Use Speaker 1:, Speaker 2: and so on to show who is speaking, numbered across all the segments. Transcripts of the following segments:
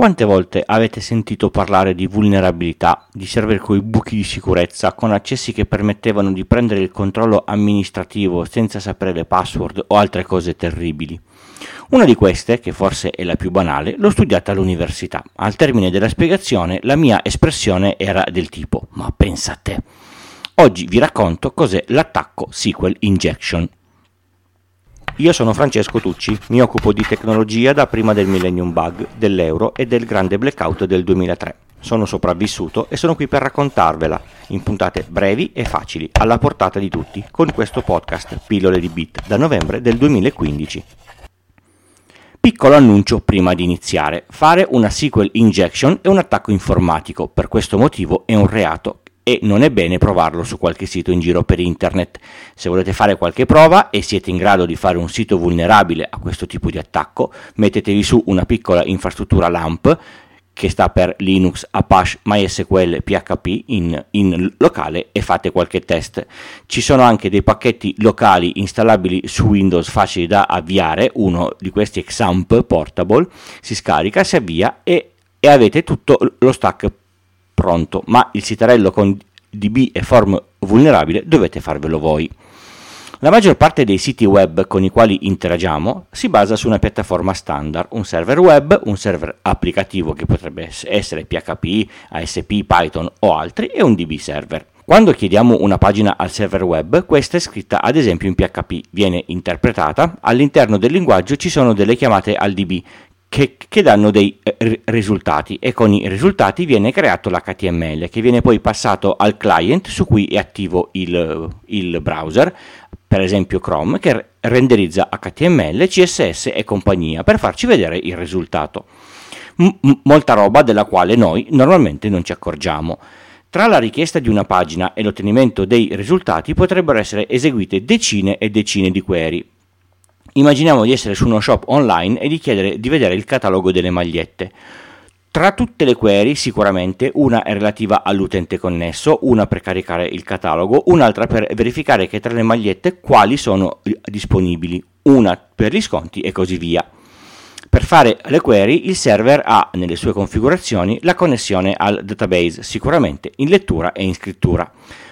Speaker 1: Quante volte avete sentito parlare di vulnerabilità, di server coi buchi di sicurezza, con accessi che permettevano di prendere il controllo amministrativo senza sapere le password o altre cose terribili? Una di queste, che forse è la più banale, l'ho studiata all'università. Al termine della spiegazione la mia espressione era del tipo ma pensa a te. Oggi vi racconto cos'è l'attacco SQL Injection. Io sono Francesco Tucci, mi occupo di tecnologia da prima del Millennium Bug, dell'euro e del grande blackout del 2003. Sono sopravvissuto e sono qui per raccontarvela, in puntate brevi e facili, alla portata di tutti, con questo podcast Pillole di Bit da novembre del 2015. Piccolo annuncio prima di iniziare. Fare una SQL injection è un attacco informatico, per questo motivo è un reato e non è bene provarlo su qualche sito in giro per internet. Se volete fare qualche prova e siete in grado di fare un sito vulnerabile a questo tipo di attacco, mettetevi su una piccola infrastruttura LAMP che sta per Linux, Apache, MySQL, PHP in, in, locale e fate qualche test. Ci sono anche dei pacchetti locali installabili su Windows facili da avviare, uno di questi Xamp Portable, si scarica, si avvia e, e avete tutto lo stack pronto, ma il sitarello con DB e form vulnerabile dovete farvelo voi. La maggior parte dei siti web con i quali interagiamo si basa su una piattaforma standard, un server web, un server applicativo che potrebbe essere PHP, ASP, Python o altri e un DB server. Quando chiediamo una pagina al server web, questa è scritta ad esempio in PHP, viene interpretata, all'interno del linguaggio ci sono delle chiamate al DB che, che, danno dei eh, risultati e con i risultati viene creato l'HTML che viene poi passato al client su cui è attivo il, il browser, per esempio Chrome, che renderizza HTML, CSS e compagnia per farci vedere il risultato. M- molta roba della quale noi normalmente non ci accorgiamo. Tra la richiesta di una pagina e l'ottenimento dei risultati potrebbero essere eseguite decine e decine di query, Immaginiamo di essere su uno shop online e di chiedere di vedere il catalogo delle magliette. Tra tutte le query sicuramente una è relativa all'utente connesso, una per caricare il catalogo, un'altra per verificare che tra le magliette quali sono disponibili, una per gli sconti e così via. Per fare le query il server ha nelle sue configurazioni la connessione al database, sicuramente in lettura e in scrittura,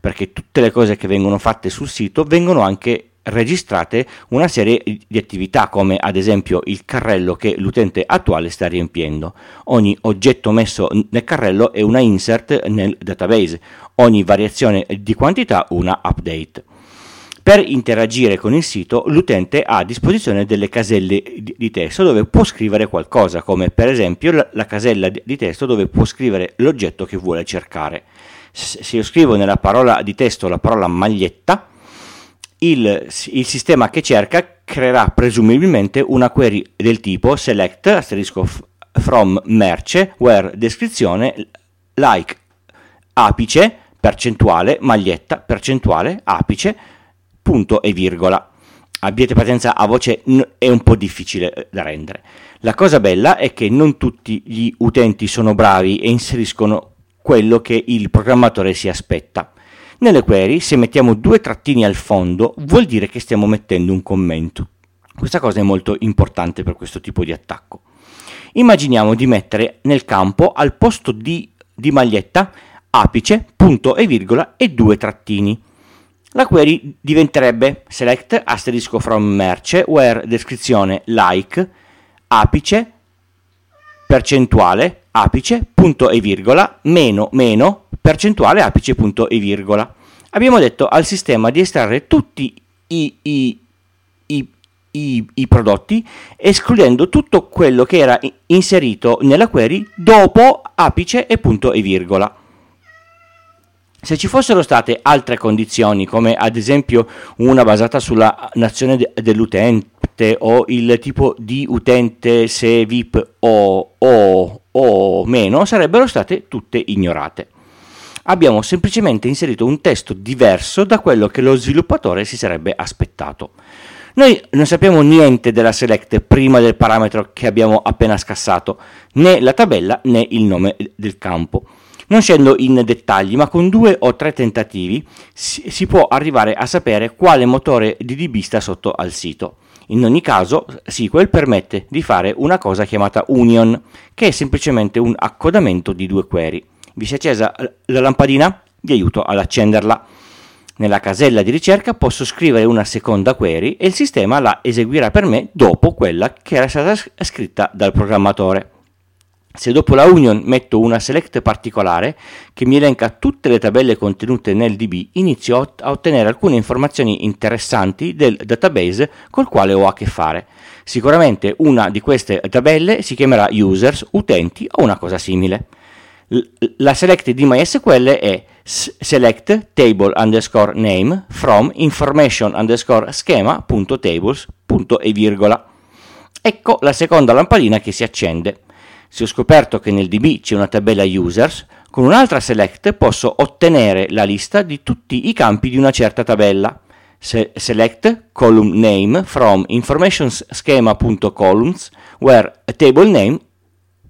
Speaker 1: perché tutte le cose che vengono fatte sul sito vengono anche registrate una serie di attività come ad esempio il carrello che l'utente attuale sta riempiendo. Ogni oggetto messo nel carrello è una insert nel database, ogni variazione di quantità una update. Per interagire con il sito l'utente ha a disposizione delle caselle di testo dove può scrivere qualcosa, come per esempio la casella di testo dove può scrivere l'oggetto che vuole cercare. Se io scrivo nella parola di testo la parola maglietta, il, il, sistema che cerca creerà presumibilmente una query del tipo select asterisco from merce where descrizione like apice percentuale maglietta percentuale apice punto e virgola. Abbiate pazienza a voce è un po' difficile eh, da rendere. La cosa bella è che non tutti gli utenti sono bravi e inseriscono quello che il programmatore si aspetta nelle query, se mettiamo due trattini al fondo, vuol dire che stiamo mettendo un commento. Questa cosa è molto importante per questo tipo di attacco. Immaginiamo di mettere nel campo al posto di, di maglietta apice, punto e virgola e due trattini. La query diventerebbe select asterisco from merce where descrizione like apice percentuale apice punto e virgola meno meno percentuale apice punto e virgola. Abbiamo detto al sistema di estrarre tutti i, i, i, i, prodotti escludendo tutto quello che era inserito nella query dopo apice e punto e virgola. Se ci fossero state altre condizioni, come ad esempio una basata sulla nazione de- dell'utente o il tipo di utente se VIP o, o, o meno, sarebbero state tutte ignorate abbiamo semplicemente inserito un testo diverso da quello che lo sviluppatore si sarebbe aspettato. Noi non sappiamo niente della select prima del parametro che abbiamo appena scassato, né la tabella né il nome del campo. Non scendo in dettagli, ma con due o tre tentativi si, si può arrivare a sapere quale motore di DB sta sotto al sito. In ogni caso, SQL permette di fare una cosa chiamata union, che è semplicemente un accodamento di due query. Vi si è accesa la lampadina? Vi aiuto ad accenderla. Nella casella di ricerca posso scrivere una seconda query e il sistema la eseguirà per me dopo quella che era stata scritta dal programmatore. Se dopo la union metto una select particolare che mi elenca tutte le tabelle contenute nel DB, inizio a ottenere alcune informazioni interessanti del database col quale ho a che fare. Sicuramente una di queste tabelle si chiamerà users, utenti o una cosa simile. La select di MySQL è select table underscore name from information underscore schema.tables e virgola. Ecco la seconda lampadina che si accende. Se ho scoperto che nel DB c'è una tabella users, con un'altra select posso ottenere la lista di tutti i campi di una certa tabella. Se select column name from information schema.columns where a table name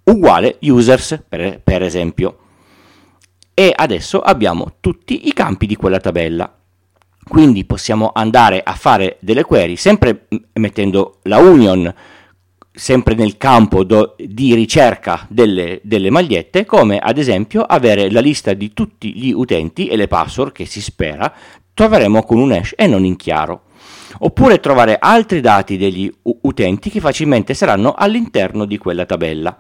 Speaker 1: uguale users per, per esempio. E adesso abbiamo tutti i campi di quella tabella. Quindi possiamo andare a fare delle query sempre mettendo la union sempre nel campo do, di ricerca delle, delle, magliette, come ad esempio avere la lista di tutti gli utenti e le password che si spera troveremo con un hash e non in chiaro. Oppure trovare altri dati degli utenti che facilmente saranno all'interno di quella tabella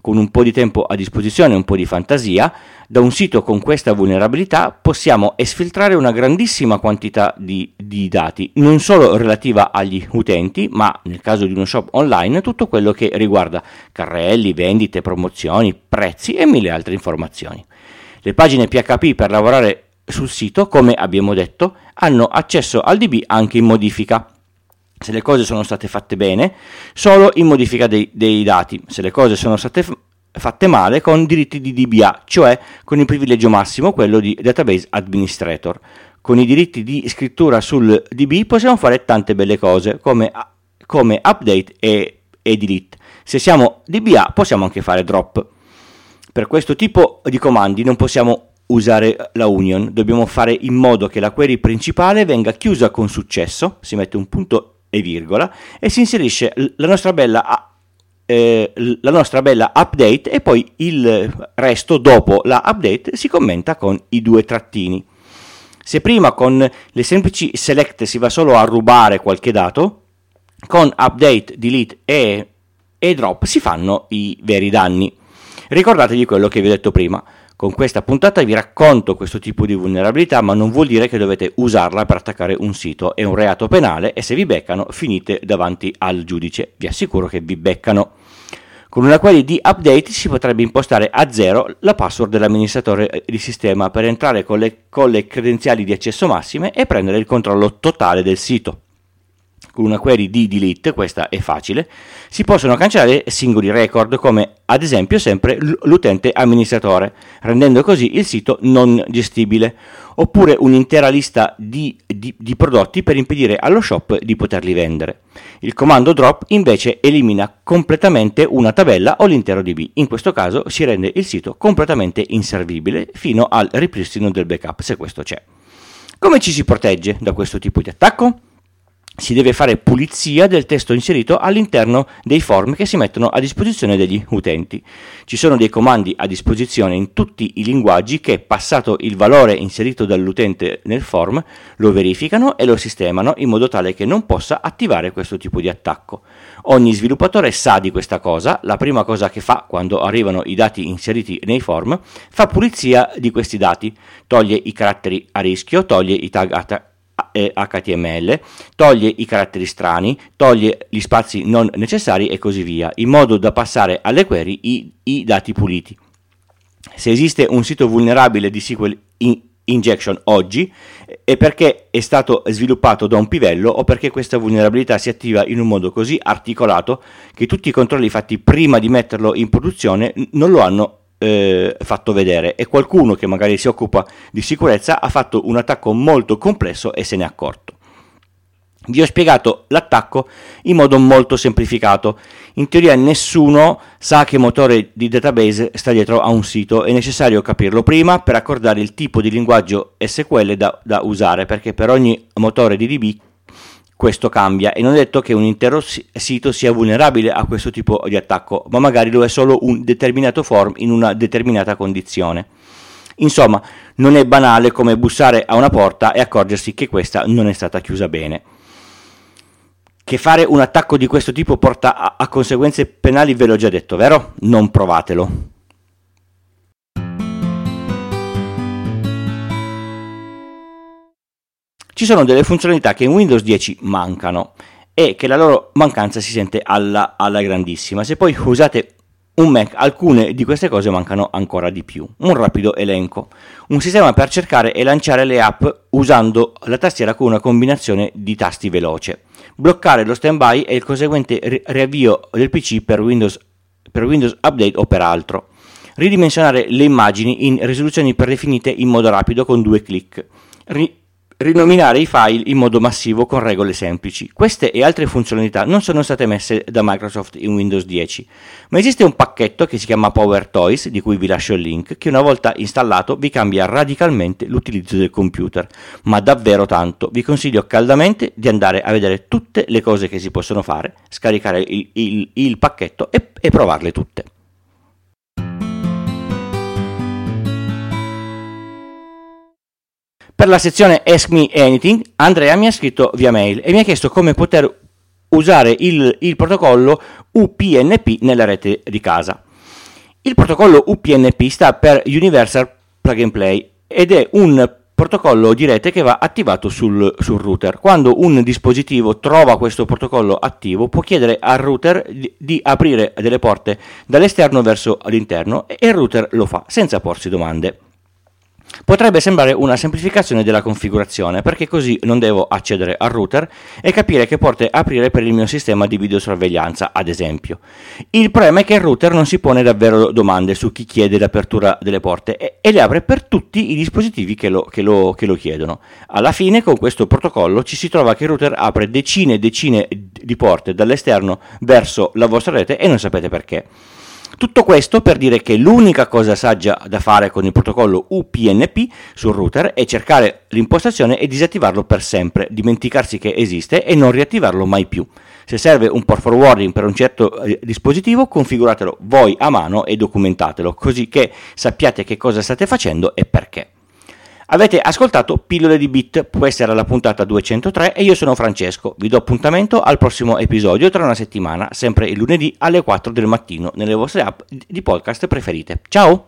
Speaker 1: con un po' di tempo a disposizione e un po' di fantasia, da un sito con questa vulnerabilità possiamo esfiltrare una grandissima quantità di, di, dati, non solo relativa agli utenti, ma nel caso di uno shop online tutto quello che riguarda carrelli, vendite, promozioni, prezzi e mille altre informazioni. Le pagine PHP per lavorare sul sito, come abbiamo detto, hanno accesso al DB anche in modifica se le cose sono state fatte bene, solo in modifica dei, dei dati, se le cose sono state f- fatte male con diritti di DBA, cioè con il privilegio massimo, quello di Database Administrator. Con i diritti di scrittura sul DB possiamo fare tante belle cose, come, come update e, e delete. Se siamo DBA possiamo anche fare drop. Per questo tipo di comandi non possiamo usare la union, dobbiamo fare in modo che la query principale venga chiusa con successo, si mette un punto e virgola e si inserisce la nostra bella eh, la nostra bella update e poi il resto dopo la update si commenta con i due trattini. Se prima con le semplici select si va solo a rubare qualche dato, con update, delete e, e drop si fanno i veri danni. Ricordatevi quello che vi ho detto prima. Con questa puntata vi racconto questo tipo di vulnerabilità, ma non vuol dire che dovete usarla per attaccare un sito. È un reato penale e se vi beccano finite davanti al giudice. Vi assicuro che vi beccano. Con una query di update si potrebbe impostare a zero la password dell'amministratore di sistema per entrare con le, con le credenziali di accesso massime e prendere il controllo totale del sito con una query di delete, questa è facile, si possono cancellare singoli record come ad esempio sempre l'utente amministratore, rendendo così il sito non gestibile, oppure un'intera lista di, di, di prodotti per impedire allo shop di poterli vendere. Il comando drop invece elimina completamente una tabella o l'intero DB, in questo caso si rende il sito completamente inservibile fino al ripristino del backup se questo c'è. Come ci si protegge da questo tipo di attacco? Si deve fare pulizia del testo inserito all'interno dei form che si mettono a disposizione degli utenti. Ci sono dei comandi a disposizione in tutti i linguaggi che, passato il valore inserito dall'utente nel form, lo verificano e lo sistemano in modo tale che non possa attivare questo tipo di attacco. Ogni sviluppatore sa di questa cosa, la prima cosa che fa quando arrivano i dati inseriti nei form, fa pulizia di questi dati, toglie i caratteri a rischio, toglie i tag HTML, toglie i caratteri strani, toglie gli spazi non necessari e così via, in modo da passare alle query i, i dati puliti. Se esiste un sito vulnerabile di SQL in, injection oggi è perché è stato sviluppato da un pivello o perché questa vulnerabilità si attiva in un modo così articolato che tutti i controlli fatti prima di metterlo in produzione non lo hanno eh, fatto vedere e qualcuno che magari si occupa di sicurezza ha fatto un attacco molto complesso e se ne è accorto. Vi ho spiegato l'attacco in modo molto semplificato. In teoria nessuno sa che motore di database sta dietro a un sito, è necessario capirlo prima per accordare il tipo di linguaggio SQL da, da usare, perché per ogni motore di DB questo cambia e non è detto che un intero sito sia vulnerabile a questo tipo di attacco, ma magari lo è solo un determinato form in una determinata condizione. Insomma, non è banale come bussare a una porta e accorgersi che questa non è stata chiusa bene. Che fare un attacco di questo tipo porta a, a conseguenze penali ve l'ho già detto, vero? Non provatelo. Ci sono delle funzionalità che in Windows 10 mancano e che la loro mancanza si sente alla, alla grandissima. Se poi usate un Mac, alcune di queste cose mancano ancora di più. Un rapido elenco. Un sistema per cercare e lanciare le app usando la tastiera con una combinazione di tasti veloce. Bloccare lo standby e il conseguente riavvio del PC per Windows, per Windows Update o per altro. Ridimensionare le immagini in risoluzioni predefinite in modo rapido con due clic. Ri- rinominare i file in modo massivo con regole semplici. Queste e altre funzionalità non sono state messe da Microsoft in Windows 10, ma esiste un pacchetto che si chiama Power Toys, di cui vi lascio il link, che una volta installato vi cambia radicalmente l'utilizzo del computer, ma davvero tanto. Vi consiglio caldamente di andare a vedere tutte le cose che si possono fare, scaricare il, il, il pacchetto e, e provarle tutte. Per la sezione Ask Me Anything, Andrea mi ha scritto via mail e mi ha chiesto come poter usare il, il protocollo UPnP nella rete di casa. Il protocollo UPnP sta per Universal Plug and Play ed è un protocollo di rete che va attivato sul, sul, router. Quando un dispositivo trova questo protocollo attivo, può chiedere al router di, di, aprire delle porte dall'esterno verso l'interno e il router lo fa senza porsi domande. Potrebbe sembrare una semplificazione della configurazione, perché così non devo accedere al router e capire che porte aprire per il mio sistema di videosorveglianza, ad esempio. Il problema è che il router non si pone davvero domande su chi chiede l'apertura delle porte e, e le apre per tutti i dispositivi che lo, che, lo, che lo chiedono. Alla fine, con questo protocollo, ci si trova che il router apre decine e decine di porte dall'esterno verso la vostra rete e non sapete perché. Tutto questo per dire che l'unica cosa saggia da fare con il protocollo UPnP sul router è cercare l'impostazione e disattivarlo per sempre, dimenticarsi che esiste e non riattivarlo mai più. Se serve un port forwarding per un certo eh, dispositivo, configuratelo voi a mano e documentatelo, così che sappiate che cosa state facendo e perché. Avete ascoltato Pillole di Bit, questa era la puntata 203 e io sono Francesco. Vi do appuntamento al prossimo episodio tra una settimana, sempre il lunedì alle 4 del mattino, nelle vostre app di podcast preferite. Ciao!